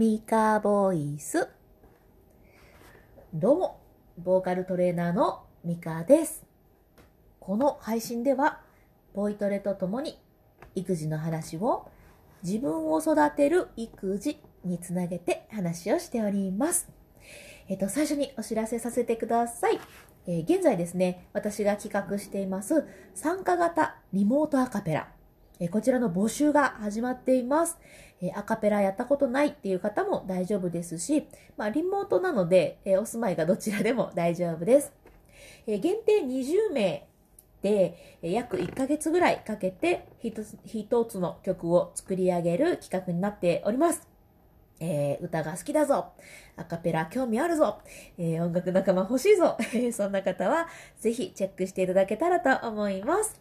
ミカボイス。どうも、ボーカルトレーナーのミカです。この配信では、ボイトレとともに育児の話を自分を育てる育児につなげて話をしております。えっ、と、最初にお知らせさせてください。えー現在ですね、私が企画しています参加型リモートアカペラ。えこちらの募集が始まっています。えアカペラやったことないっていう方も大丈夫ですし、まあ、リモートなので、えお住まいがどちらでも大丈夫です。え限定20名で、約1ヶ月ぐらいかけて一つの曲を作り上げる企画になっております。えー歌が好きだぞ。アカペラ興味あるぞ。えー音楽仲間欲しいぞ。そんな方は、ぜひチェックしていただけたらと思います。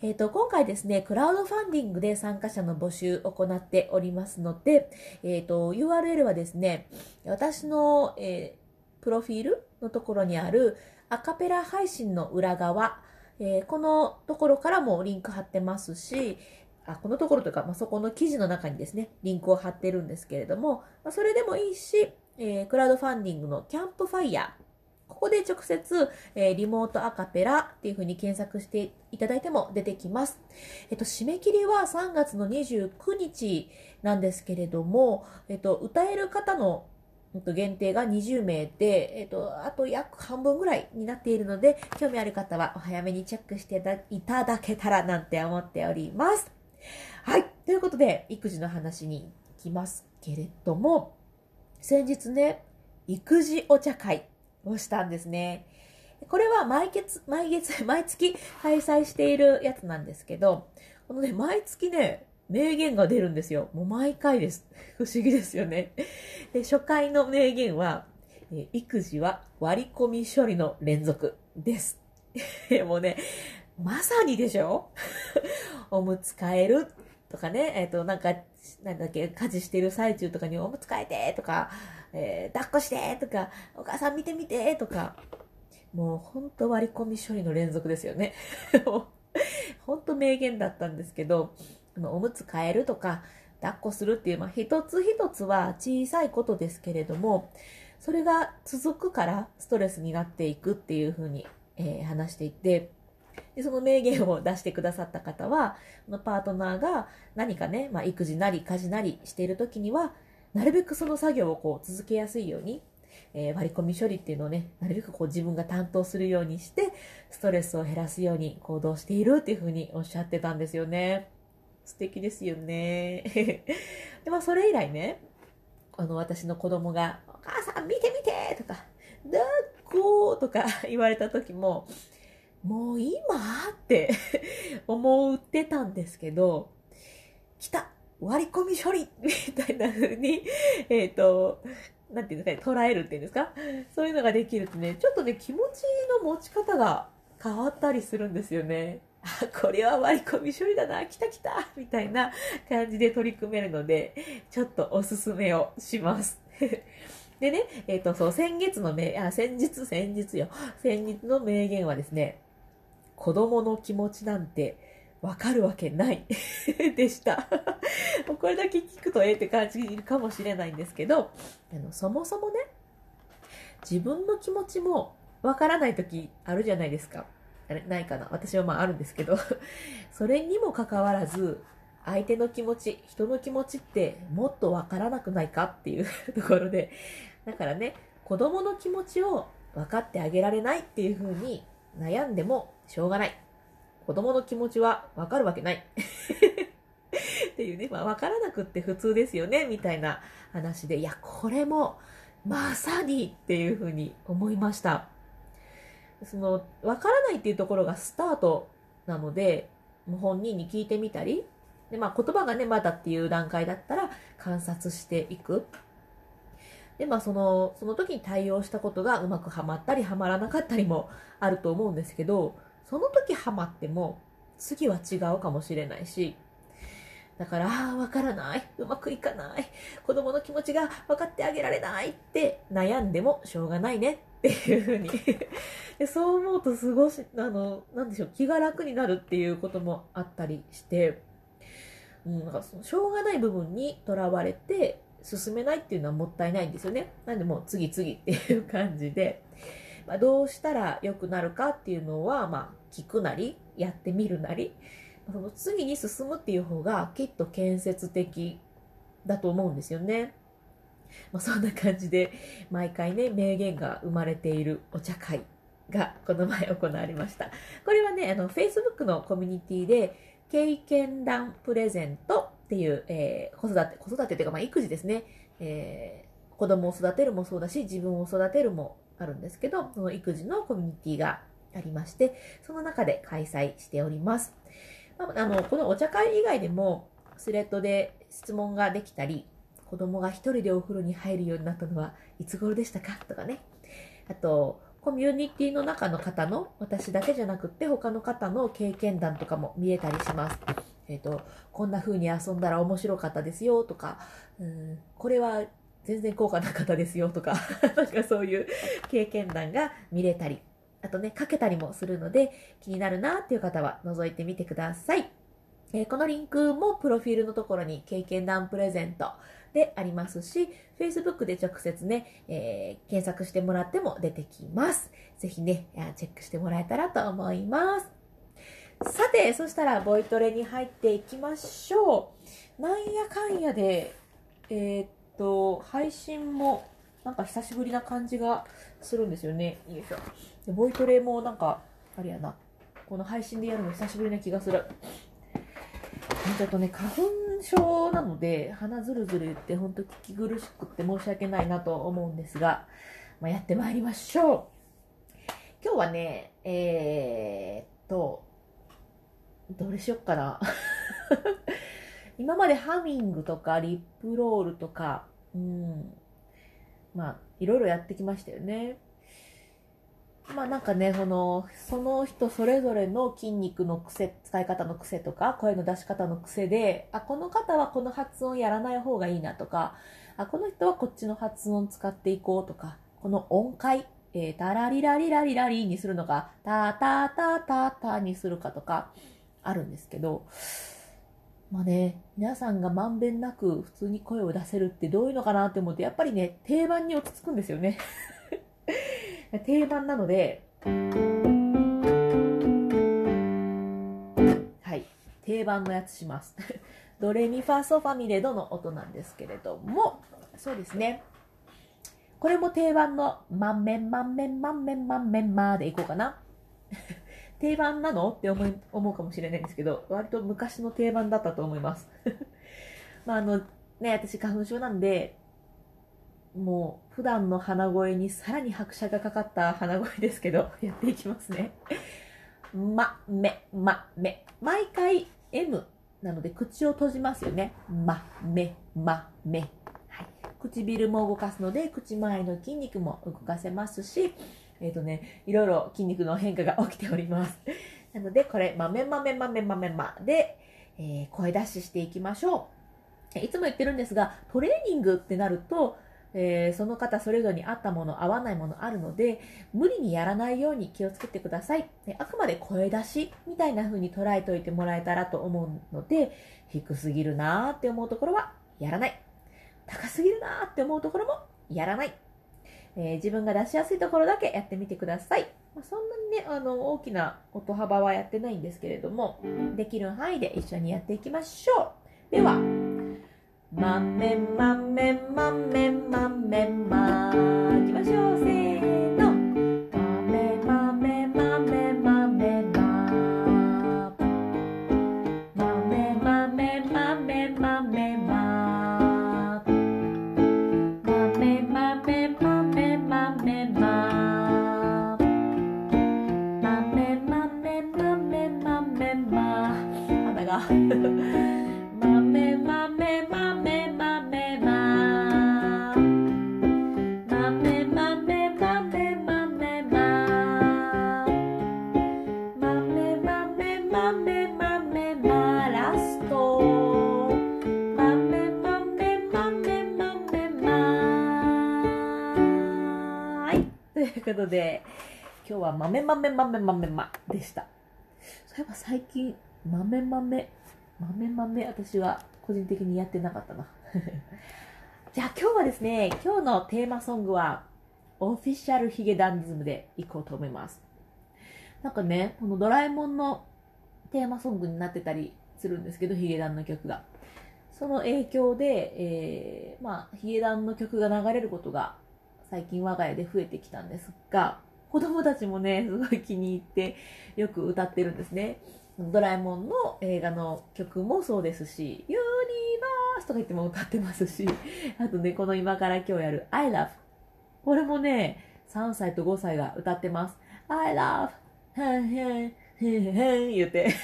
えっ、と、今回ですね、クラウドファンディングで参加者の募集を行っておりますので、えっ、と、URL はですね、私の、えープロフィールのところにあるアカペラ配信の裏側、えーこのところからもリンク貼ってますし、あこのところというか、まあ、そこの記事の中にですね、リンクを貼ってるんですけれども、まあ、それでもいいし、えークラウドファンディングのキャンプファイヤー、ここで直接、えーリモートアカペラっていう風に検索していただいても出てきます。えっと、締め切りは3月の29日なんですけれども、えっと、歌える方の限定が20名で、えっと、あと約半分ぐらいになっているので、興味ある方はお早めにチェックしていただけたらなんて思っております。はい。ということで、育児の話に行きますけれども、先日ね、育児お茶会をしたんですね。これは毎月、毎月、毎月開催しているやつなんですけど、このね、毎月ね、名言が出るんですよ。もう毎回です。不思議ですよね。で、初回の名言は、育児は割り込み処理の連続です。もうね、まさにでしょ？おむつ替えるとかね、えっ、と、なんか、なんだっけ、家事してる最中とかにおむつ替えてとか、えー抱っこしてとか、お母さん見てみてとか、もうほんと割り込み処理の連続ですよね。ほんと名言だったんですけど、おむつ替えるとか、抱っこするっていう、まあ、一つ一つは小さいことですけれども、それが続くからストレスになっていくっていうふうに、えー話していて、でその名言を出してくださった方は、のパートナーが何かね、まあ、育児なり家事なりしている時には、なるべくその作業をこう続けやすいように、えー割り込み処理っていうのをね、なるべくこう自分が担当するようにして、ストレスを減らすように行動しているっていうふうにおっしゃってたんですよね。素敵ですよね。で、まあそれ以来ね、あの私の子供が、お母さん見て見てとか、抱っことか言われた時も、もう今？って 思ってたんですけど、来た割り込み処理 みたいな風に、えっ、と、なんていうんですかね、捉えるっていうんですか？そういうのができるとね、ちょっとね、気持ちの持ち方が変わったりするんですよね。あ、これは割り込み処理だな、来た来たみたいな感じで取り組めるので、ちょっとおすすめをします。でね、えっ、と、そう、先月の名、あ、先日、先日よ。先日の名言はですね、子供の気持ちなんてわかるわけない でした。もうこれだけ聞くとええって感じかもしれないんですけど、あのそもそもね、自分の気持ちもわからない時あるじゃないですか。あれないかな私はまああるんですけど、それにもかかわらず、相手の気持ち、人の気持ちってもっとわからなくないか？っていうところで、だからね、子供の気持ちを分かってあげられないっていう風に悩んでもしょうがない。子供の気持ちは分かるわけない。っていうね、まあ分からなくって普通ですよね、みたいな話で、いや、これもまさにっていう風に思いました。その、分からないっていうところがスタートなので、もう本人に聞いてみたり、で、まあ言葉がね、まだっていう段階だったら観察していく。で、まあその、その時に対応したことがうまくはまったりはまらなかったりもあると思うんですけど、その時はまっても、次は違うかもしれないし、だから、ああ、わからない。うまくいかない。子供の気持ちが分かってあげられないって悩んでもしょうがないねっていうふうにで。そう思うとすごし、あの、なんでしょう、気が楽になるっていうこともあったりして、うん、なんかそのしょうがない部分にとらわれて、進めないっていうのはもったいないんですよね。なんでもう次々っていう感じで、まあ、どうしたら良くなるかっていうのは、まあ、聞くなり、やってみるなり、その次に進むっていう方がきっと建設的だと思うんですよね。まあ、そんな感じで、毎回ね、名言が生まれているお茶会がこの前行われました。これはね、あの、Facebook のコミュニティで、経験談プレゼントっていう、えー、子育て、子育てというか、まあ、育児ですね。えー、子供を育てるもそうだし、自分を育てるもあるんですけど、その育児のコミュニティがありまして、その中で開催しております。まあ、あの、このお茶会以外でも、スレッドで質問ができたり、子供が一人でお風呂に入るようになったのはいつ頃でしたかとかね。あと、コミュニティの中の方の、私だけじゃなくって他の方の経験談とかも見えたりします。えっ、ー、と、こんな風に遊んだら面白かったですよとか、うんこれは全然効果なかったですよとか、なんかそういう経験談が見れたり、あとね、かけたりもするので、気になるなっていう方は覗いてみてください。えー、このリンクもプロフィールのところに経験談プレゼントでありますし、Facebook で直接ね、えー、検索してもらっても出てきます。ぜひね、チェックしてもらえたらと思います。さて、そしたらボイトレに入っていきましょう。なんやかんやで、えー、っと、配信もなんか久しぶりな感じがするんですよね。よいしょ。でボイトレもなんか、あれやな。この配信でやるの久しぶりな気がする。ちょっとね、花粉症なので、鼻ずるずる言って、ほんと聞き苦しくって申し訳ないなと思うんですが、まあ、やってまいりましょう。今日はね、えー、っと、どれしよっかな。今までハミングとかリップロールとか、うん、まあ、いろいろやってきましたよね。まあなんかね、その、その人それぞれの筋肉の癖、使い方の癖とか、声の出し方の癖で、あ、この方はこの発音やらない方がいいなとか、あ、この人はこっちの発音使っていこうとか、この音階、えー、タラリラリラリラリにするのか、タタタタタにするかとか、あるんですけど、まあね、皆さんがまんべんなく普通に声を出せるってどういうのかなって思うと、やっぱりね、定番に落ち着くんですよね。定番なので、はい、定番のやつします。ドレミファソファミレドの音なんですけれども、そうですね。これも定番の、まんめんまんめんまんめんまんめんまでいこうかな。定番なの？って思い思うかもしれないんですけど、割と昔の定番だったと思います。まああの、ね、私花粉症なんで、もう普段の鼻声にさらに拍車がかかった鼻声ですけど、やっていきますね。ま、め、ま、め。毎回 M なので口を閉じますよね。ま、め、ま、め。はい。唇も動かすので、口周りの筋肉も動かせますし、えっ、ー、とね、いろいろ筋肉の変化が起きております。なので、これ、まめまめまめまめまで、えー、声出ししていきましょう。いつも言ってるんですが、トレーニングってなると、えー、その方それぞれに合ったもの、合わないものあるので、無理にやらないように気をつけてください。あくまで声出しみたいな風に捉えておいてもらえたらと思うので、低すぎるなーって思うところはやらない。高すぎるなーって思うところもやらない。えー、自分が出しやすいところだけやってみてください。まあ、そんなにね、あの、大きな音幅はやってないんですけれども、できる範囲で一緒にやっていきましょう。では、まめまめまめまめまいきましょうことで、今日は豆豆豆豆までした。そういえば最近、豆豆、豆豆、私は個人的にやってなかったな。じゃあ今日はですね、今日のテーマソングは、オフィシャルヒゲダンディズムでいこうと思います。なんかね、このドラえもんのテーマソングになってたりするんですけど、ヒゲダンの曲が。その影響で、えー、まあ、ヒゲダンの曲が流れることが最近我が家で増えてきたんですが、子供たちもね、すごい気に入ってよく歌ってるんですね。ドラえもんの映画の曲もそうですし、ユニバースとか言っても歌ってますし、あとね、この今から今日やる I love。これもね、3歳と5歳が歌ってます。I love へんへん、へんへん言って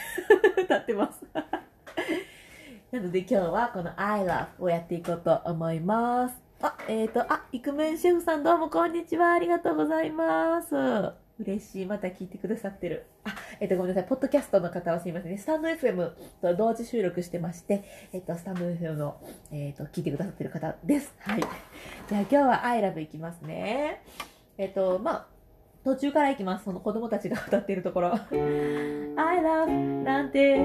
歌ってます なので今日はこの I love をやっていこうと思います。あ、えっ、ー、と、あ、イクメンシェフさんどうもこんにちは。ありがとうございます。嬉しい。また聞いてくださってる。あ、えっ、ー、と、ごめんなさい。ポッドキャストの方はすいませんね。スタンド FM と同時収録してまして、えっ、ー、と、スタンド FM の、えっ、と、聞いてくださってる方です。はい。じゃあ今日は I love いきますね。えっ、と、まあ、途中からいきます。その子供たちが歌っているところ。I love なんて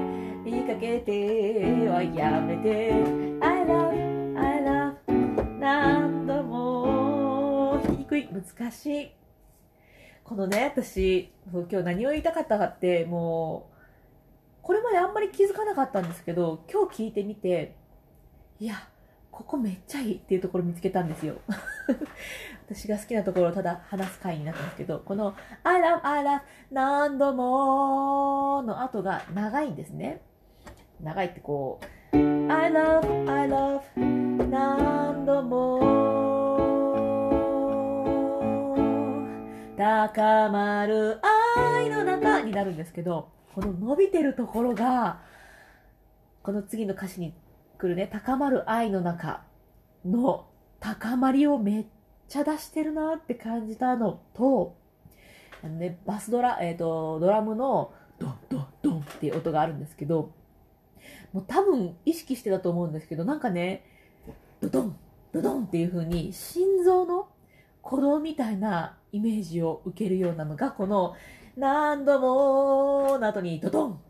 言いかけてはやめて。I love 何度も低い、難しい。このね、私、今日何を言いたかったかって、もう、これまであんまり気づかなかったんですけど、今日聞いてみて、いや、ここめっちゃいいっていうところ見つけたんですよ。私が好きなところをただ話す回になったんですけど、この I love, I love 何度もの後が長いんですね。長いってこう、I love, I love 何度も。高まる愛の中になるんですけど、この伸びてるところが、この次の歌詞に来るね、高まる愛の中の高まりをめっちゃ出してるなって感じたのと、あのね、バスドラ、えっ、ー、と、ドラムのドンドンドンっていう音があるんですけど、もう多分意識してたと思うんですけど、なんかね、ドドン、ドドンっていう風に心臓の鼓動みたいなイメージを受けるようなのが、この何度もの後にドドン、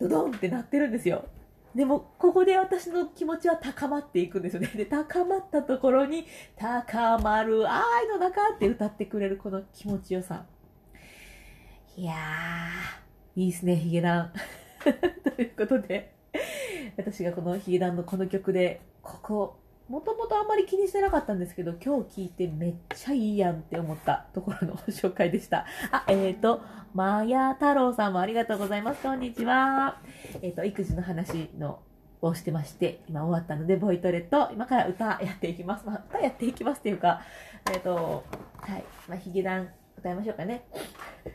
ドドンってなってるんですよ。でも、ここで私の気持ちは高まっていくんですよね。で、高まったところに、高まる愛の中って歌ってくれるこの気持ちよさ。いやー、いいですね、ヒゲダン。ということで、私がこのヒゲダンのこの曲で、ここ、もともとあんまり気にしてなかったんですけど、今日聞いてめっちゃいいやんって思ったところの紹介でした。あ、えっ、ー、と、まや太郎さんもありがとうございます。こんにちは。えっ、ー、と、育児の話のをしてまして、今終わったので、ボイトレと、今から歌やっていきます。まあ、歌やっていきますっていうか、えっ、ー、と、はい、まあ、ヒゲダン歌いましょうかね。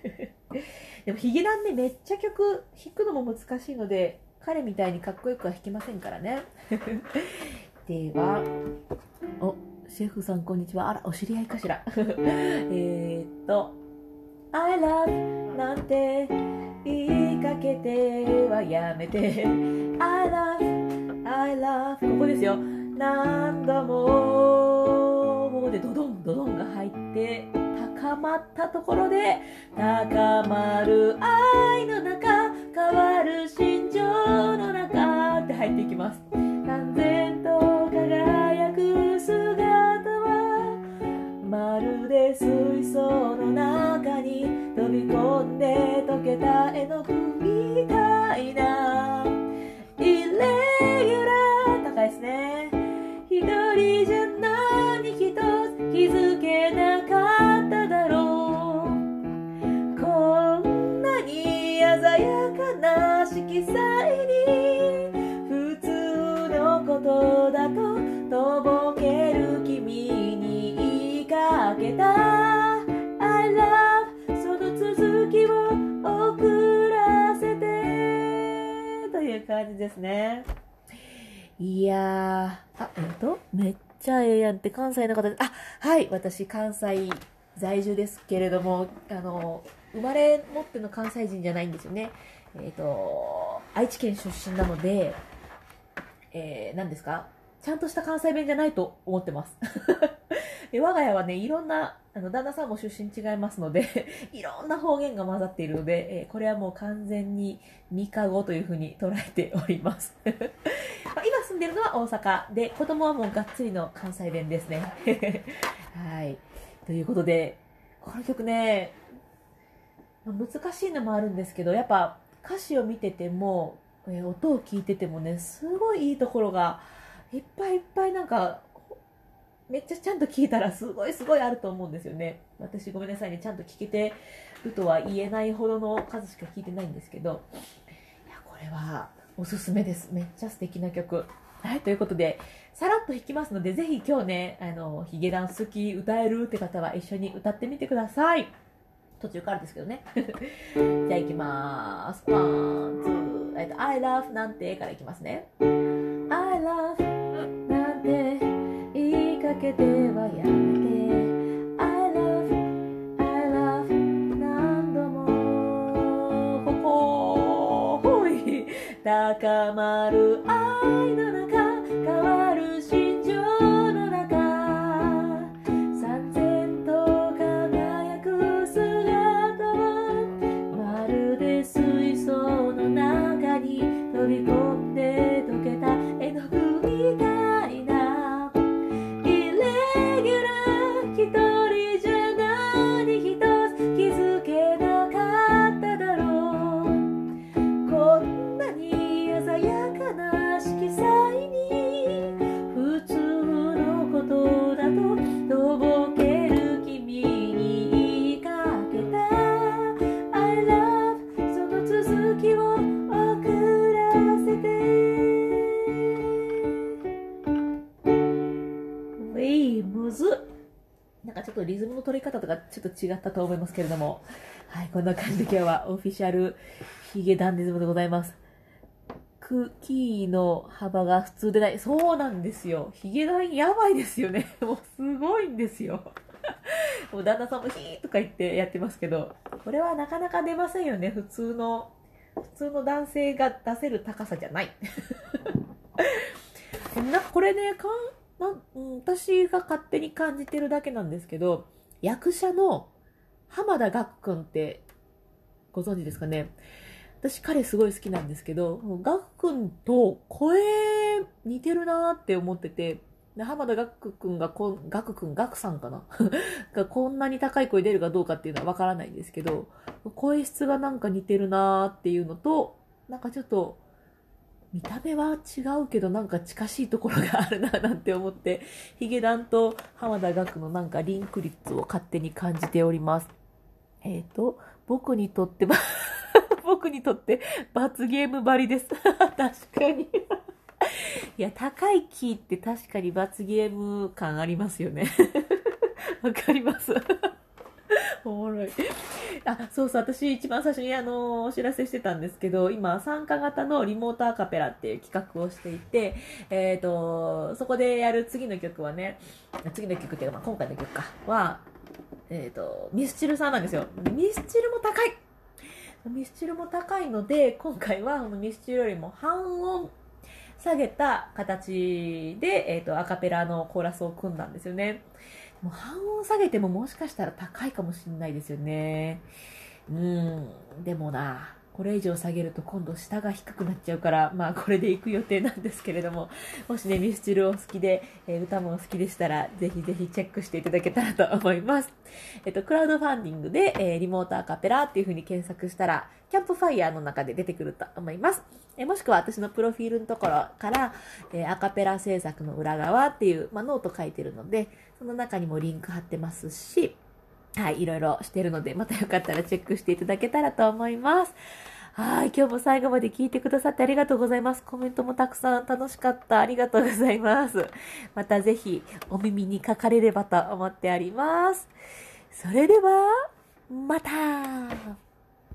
でもヒゲダンね、めっちゃ曲弾くのも難しいので、彼みたいにかっこよくは弾けませんからね。では、お、シェフさんこんにちは。あら、お知り合いかしら。えっと、I love なんて言いかけてはやめて I love, I love ここですよ。何度も、ここでドドンドドンが入って、高まったところで、高まる愛の中、変わる心情の中って入っていきます。何千と水槽の中に飛び込んで溶けた絵の具みたいな。関西の方であはい私関西在住ですけれどもあの生まれ持っての関西人じゃないんですよねえっ、ー、と愛知県出身なのでえー、何ですか？ちゃんとした関西弁じゃないと思ってます。で我が家はね、いろんな、あの、旦那さんも出身違いますので、いろんな方言が混ざっているので、え、これはもう完全に三日語というふうに捉えております。今住んでるのは大阪で、子供はもうがっつりの関西弁ですね。はい。ということで、この曲ね、難しいのもあるんですけど、やっぱ歌詞を見てても、え、音を聞いててもね、すごいいいところがいっぱいいっぱいなんか、めっちゃちゃんと聞いたらすごいすごいあると思うんですよね。私ごめんなさいね、ちゃんと聞けてるとは言えないほどの数しか聞いてないんですけど、いや、これはおすすめです。めっちゃ素敵な曲。はい、ということで、さらっと弾きますので、ぜひ今日ね、あの、ヒゲダン好き、歌えるって方は一緒に歌ってみてください。途中からですけどね。じゃあ行きまーす。 One, two、えっと、I love なんてからいきますね。I love けてはやめて。I love, I love 何度も、ほほほい、高まる愛。ちょっと違ったと思いますけれども。はい、こんな感じで今日はオフィシャルヒゲダンディズムでございます。クキーの幅が普通でない。そうなんですよ。ヒゲダンやばいですよね。もうすごいんですよ。もう旦那さんもヒーとか言ってやってますけど、これはなかなか出ませんよね。普通の、普通の男性が出せる高さじゃない。なんかこれね、かんなんうん私が勝手に感じてるだけなんですけど、役者の浜田岳くんってご存知ですかね？私彼すごい好きなんですけど、岳くんと声似てるなーって思ってて、で浜田岳くんがこん、岳くん、岳さんかな？がこんなに高い声出るかどうかっていうのはわからないんですけど、声質がなんか似てるなーっていうのと、なんかちょっと、見た目は違うけどなんか近しいところがあるななんて思って、ヒゲダンと浜田岳のなんかリンク率を勝手に感じております。えっ、と、僕にとってば、僕にとって罰ゲームばりです。確かに。いや、高いキーって確かに罰ゲーム感ありますよね。わかります。おもろい。あ、そうそう、私一番最初にあの、お知らせしてたんですけど、今、参加型のリモートアカペラっていう企画をしていて、えっ、と、そこでやる次の曲はね、次の曲っていうか、まあ、今回の曲か、は、えっ、と、ミスチルさんなんですよ。ミスチルも高いミスチルも高いので、今回はミスチルよりも半音下げた形で、えっ、と、アカペラのコーラスを組んだんですよね。もう半音下げてももしかしたら高いかもしれないですよね。うん、でもな、これ以上下げると今度下が低くなっちゃうから、まあこれで行く予定なんですけれども、もしね、ミスチルを好きで、えー歌もお好きでしたら、ぜひぜひチェックしていただけたらと思います。えっと、クラウドファンディングで、えーリモートアカペラっていう風に検索したら、キャンプファイヤーの中で出てくると思います。えーもしくは私のプロフィールのところから、えアカペラ制作の裏側っていう、まあ、ノート書いてるので、その中にもリンク貼ってますし、はい、いろいろしてるので、またよかったらチェックしていただけたらと思います。はい、今日も最後まで聞いてくださってありがとうございます。コメントもたくさん楽しかった。ありがとうございます。またぜひお耳にかかれればと思っております。それでは、また